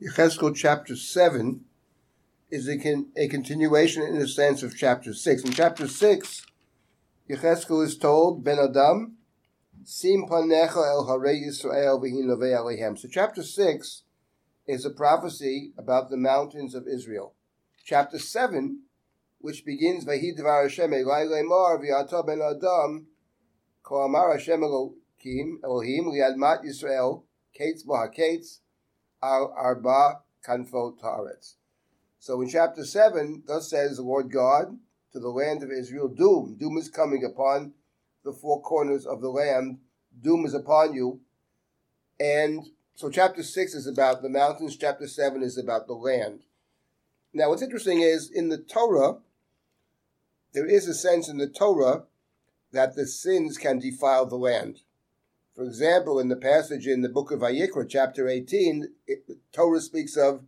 Yechezkel chapter 7 is a, con- a continuation in a sense of chapter 6. In chapter 6, Yechezkel is told, Ben Adam, Sim panecha el hare Yisrael v'hin alehem. So chapter 6 is a prophecy about the mountains of Israel. Chapter 7, which begins, Vahi dvar Hashem elai lemar v'yata ben Adam, ko amar Hashem Elohim, Elohim liadmat Yisrael, kates bo kates al arba kanfot haaretz. So in chapter 7, thus says the Lord God to the land of Israel, Doom. Doom is coming upon the four corners of the land. Doom is upon you. And so chapter 6 is about the mountains, chapter 7 is about the land. Now, what's interesting is in the Torah, there is a sense in the Torah that the sins can defile the land. For example, in the passage in the book of Vayikra, chapter 18, it, Torah speaks of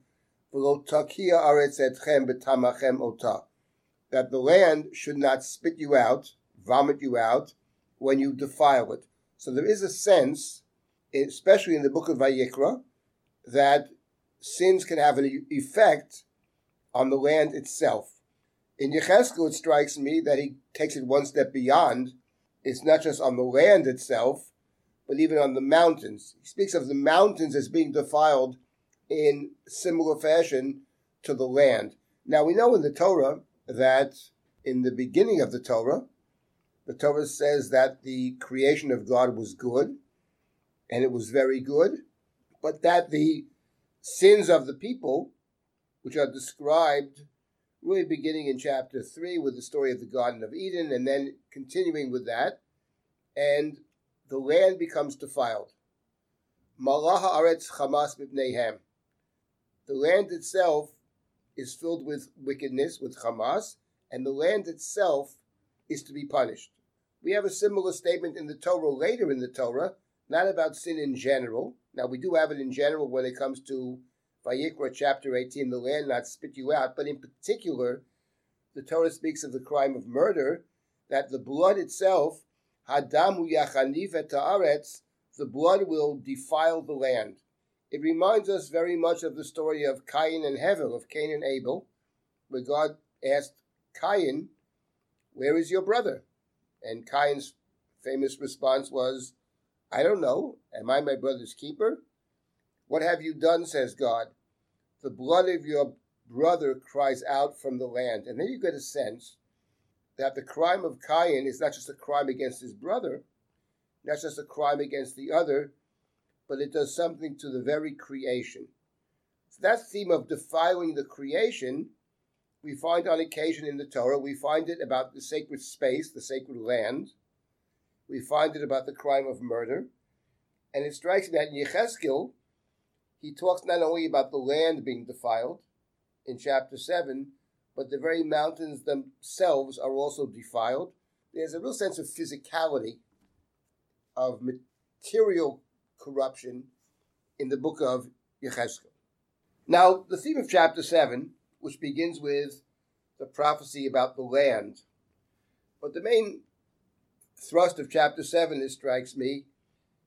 that the land should not spit you out, vomit you out, when you defile it. So there is a sense, especially in the book of Vayikra, that sins can have an effect on the land itself. In Yecheskel, it strikes me that he takes it one step beyond. It's not just on the land itself, but even on the mountains. He speaks of the mountains as being defiled in similar fashion to the land. Now we know in the Torah that in the beginning of the Torah, the Torah says that the creation of God was good, and it was very good, but that the sins of the people, which are described really beginning in chapter 3 with the story of the Garden of Eden, and then continuing with that, and the land becomes defiled. Malaha aretz chamas mipneihem. The land itself is filled with wickedness, with chamas, and the land itself is to be punished. We have a similar statement in the Torah later in the Torah, not about sin in general. Now we do have it in general when it comes to Vayikra chapter 18, the land not spit you out, but in particular, the Torah speaks of the crime of murder, that the blood itself Hadamu yachanif et haaretz, the blood will defile the land. It reminds us very much of the story of Cain and Hevel, of Cain and Abel, where God asked Cain, Where is your brother? And Cain's famous response was, I don't know. Am I my brother's keeper? What have you done, says God? The blood of your brother cries out from the land. And then you get a sense that the crime of Cain is not just a crime against his brother, not just a crime against the other, but it does something to the very creation. So that theme of defiling the creation, we find on occasion in the Torah. We find it about the sacred space, the sacred land. We find it about the crime of murder. And it strikes me that in Yechezkel, he talks not only about the land being defiled in chapter 7, but the very mountains themselves are also defiled. There's a real sense of physicality, of material corruption in the book of Yechezkel. Now, the theme of chapter 7, which begins with the prophecy about the land, but the main thrust of chapter 7, it strikes me,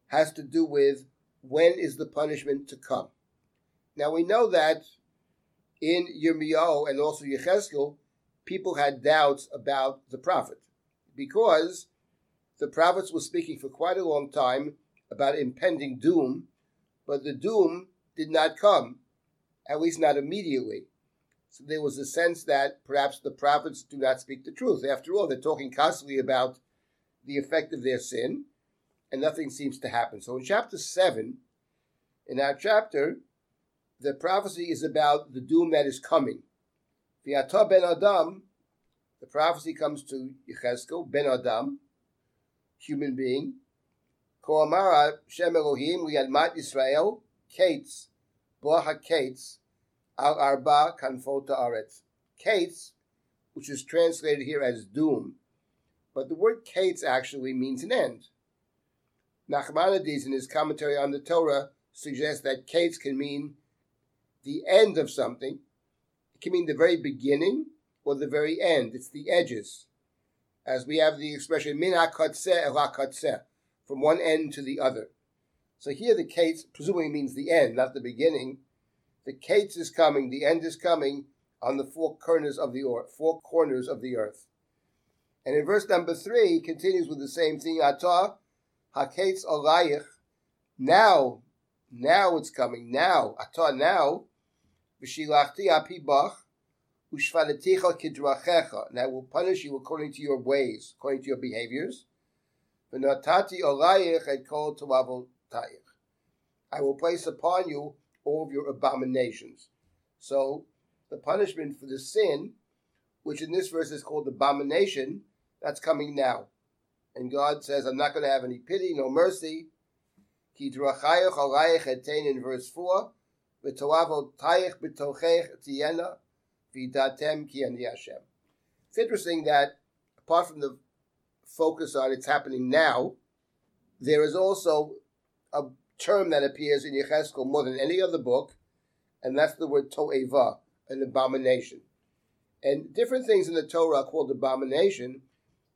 has to do with when is the punishment to come. Now, we know that in Yirmiyahu and also Yechezkel, people had doubts about the prophet because the prophets were speaking for quite a long time about impending doom, but the doom did not come, at least not immediately. So there was a sense that perhaps the prophets do not speak the truth. After all, they're talking constantly about the effect of their sin, and nothing seems to happen. So in chapter 7, in our chapter, the prophecy is about the doom that is coming. Fiata ben Adam, the prophecy comes to Yechezkel, ben Adam, human being. Ko amara Shem Elohim liadmat Yisrael, kates, blaha kates, al arba kanfota aretz. Kates, which is translated here as doom, but the word kates actually means an end. Nachmanides, in his commentary on the Torah, suggests that kates can mean the end of something. It can mean the very beginning or the very end. It's the edges. As we have the expression min hakatzeh el from one end to the other. So here the case presumably means the end, not the beginning. The Kates is coming, the end is coming on the four corners of the earth, four corners of the earth. And in verse number three, he continues with the same thing. Atah hakates alayich. Now, now it's coming. Now, atah now. V'shilachti apibach ushvaneticha kidrachecha. And I will punish you according to your ways, according to your behaviors. V'natati alayich et kol tayich. I will place upon you all of your abominations. So, the punishment for the sin, which in this verse is called abomination, that's coming now. And God says, I'm not going to have any pity, no mercy. in verse 4. It's interesting that apart from the focus on it's happening now, there is also a term that appears in Yecheskel more than any other book, and that's the word to'eva, an abomination. And different things in the Torah are called abomination,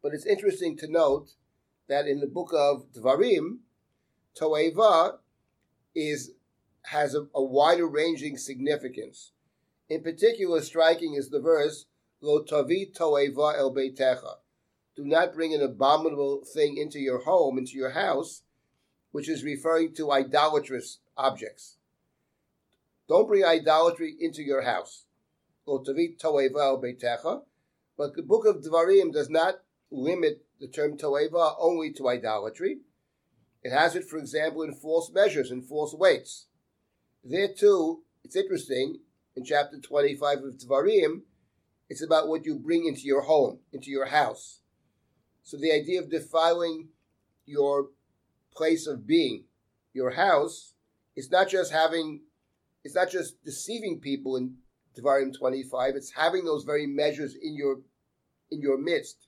but it's interesting to note that in the book of Dvarim, Toeva is has a, a wider ranging significance. In particular, striking is the verse Lo tavi toeva el beitecha. Do not bring an abominable thing into your home, into your house, which is referring to idolatrous objects. Don't bring idolatry into your house. Lo tavi toeva el beitecha. But the book of Dvarim does not limit the term toeva only to idolatry. It has it, for example, in false measures and false weights. There too, it's interesting, in chapter 25 of Dvarim, it's about what you bring into your home, into your house. So the idea of defiling your place of being, your house, is not just having, it's not just deceiving people in Devarim 25, it's having those very measures in your, in your midst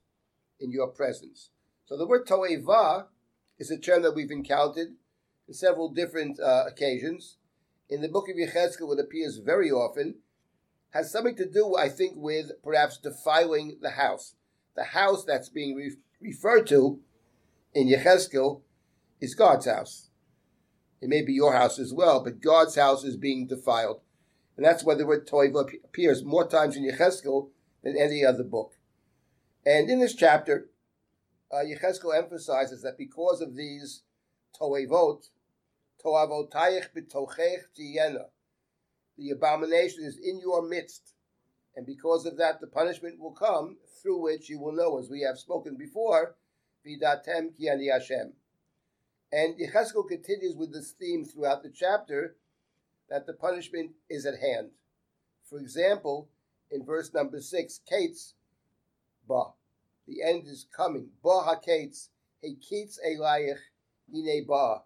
in your presence. So the word toeva is a term that we've encountered in several different uh, occasions. In the book of Yechezkel, it appears very often, has something to do, I think, with perhaps defiling the house. The house that's being re- referred to in Yechezkel is God's house. It may be your house as well, but God's house is being defiled. And that's why the word toeva appears more times in Yechezkel than any other book. And in this chapter, uh, Yechezkel emphasizes that because of these toevot, toavotayich tiyena, the abomination is in your midst, and because of that, the punishment will come through which you will know, as we have spoken before, vidatem ki ani Hashem. And Yechezkel continues with this theme throughout the chapter that the punishment is at hand. For example, in verse number six, Kates ba. The end is coming. Ba haketz, hekitz elayich, hine ba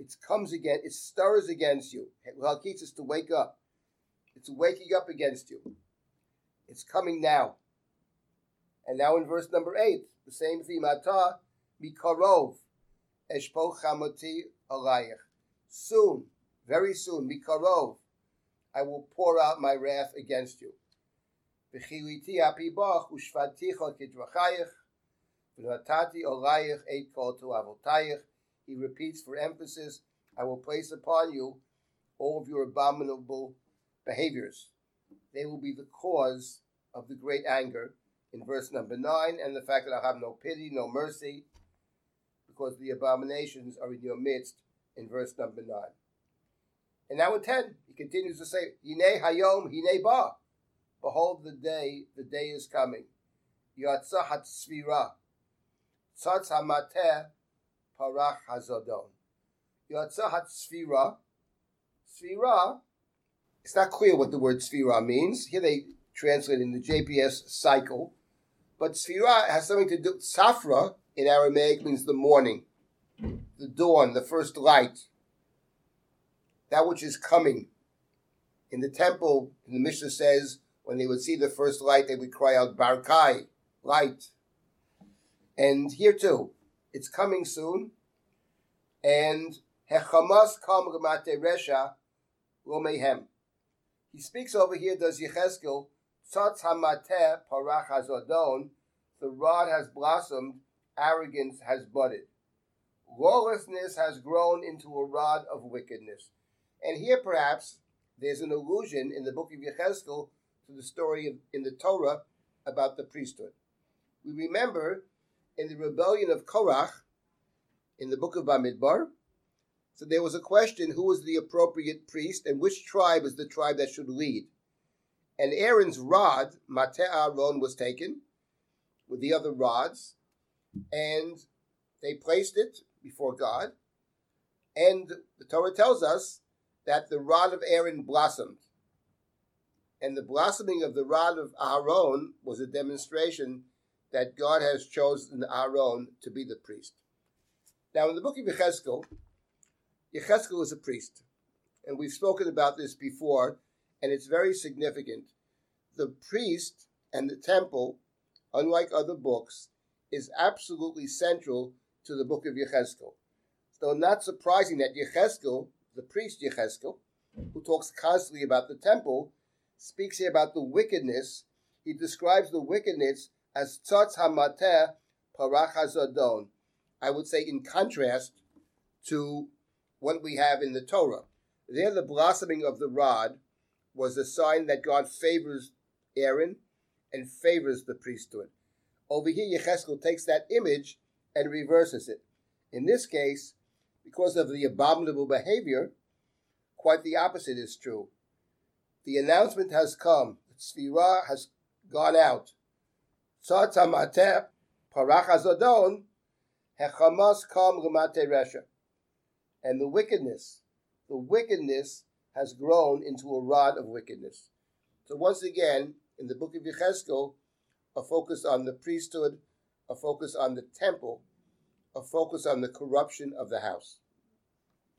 it comes again, it stirs against you. Halkitz is to wake up. It's waking up against you. It's coming now. And now in verse number eight, the same theme, Ata mikarov eshpo chamoti alayich. Soon, very soon, mikarov, I will pour out my wrath against you. V'chiliti apibach ushvaticha kidrachayich v'natati alayich et kol tu avotayich he repeats for emphasis, I will place upon you all of your abominable behaviors. They will be the cause of the great anger in verse number 9, and the fact that I have no pity, no mercy, because the abominations are in your midst in verse number 9. And now in 10, he continues to say, Hine hayom, hine ba. Behold the day, the day is coming. Yatzahat svira. Tzatz hamateh parach hazodon. Yatzahat svira. Svira, it's not clear what the word svira means. Here they translate in the JPS cycle. But svira has something to do, safra in Aramaic means the morning, the dawn, the first light, that which is coming. In the temple, the Mishnah says, when they would see the first light, they would cry out, Barkai, light. And here too, it's coming soon. And Hechamas kam gemate resha lomehem. He speaks over here, does Yecheskel, Tzatz hamateh parach hazodon, the rod has blossomed, arrogance has budded. Lawlessness has grown into a rod of wickedness. And here perhaps there's an allusion in the book of Yechezkel to the story in the Torah about the priesthood. We remember in the rebellion of Korach in the book of Bamidbar, so there was a question who was the appropriate priest and which tribe is the tribe that should lead. And Aaron's rod, Mate Aaron, was taken with the other rods, and they placed it before God. And the Torah tells us that the rod of Aaron blossomed. And the blossoming of the rod of Aaron was a demonstration that God has chosen Aaron to be the priest. Now, in the book of Yechezkel, Yechezkel is a priest, and we've spoken about this before, and it's very significant. The priest and the temple, unlike other books, is absolutely central to the book of Yechezkel. So, not surprising that Yechezkel, the priest Yechezkel, who talks constantly about the temple, speaks here about the wickedness. He describes the wickedness as tzatz hamateh parach hazadon. I would say in contrast to what we have in the Torah. There, the blossoming of the rod was a sign that God favors Aaron and favors the priesthood. Over here, Yecheskel takes that image and reverses it. In this case, because of the abominable behavior, quite the opposite is true. The announcement has come. The Sfirah has gone out. Tzatzamateh parach hechamas kam l'mate resha and the wickedness, the wickedness has grown into a rod of wickedness. So once again, in the book of Yechezkel, a focus on the priesthood, a focus on the temple, a focus on the corruption of the house.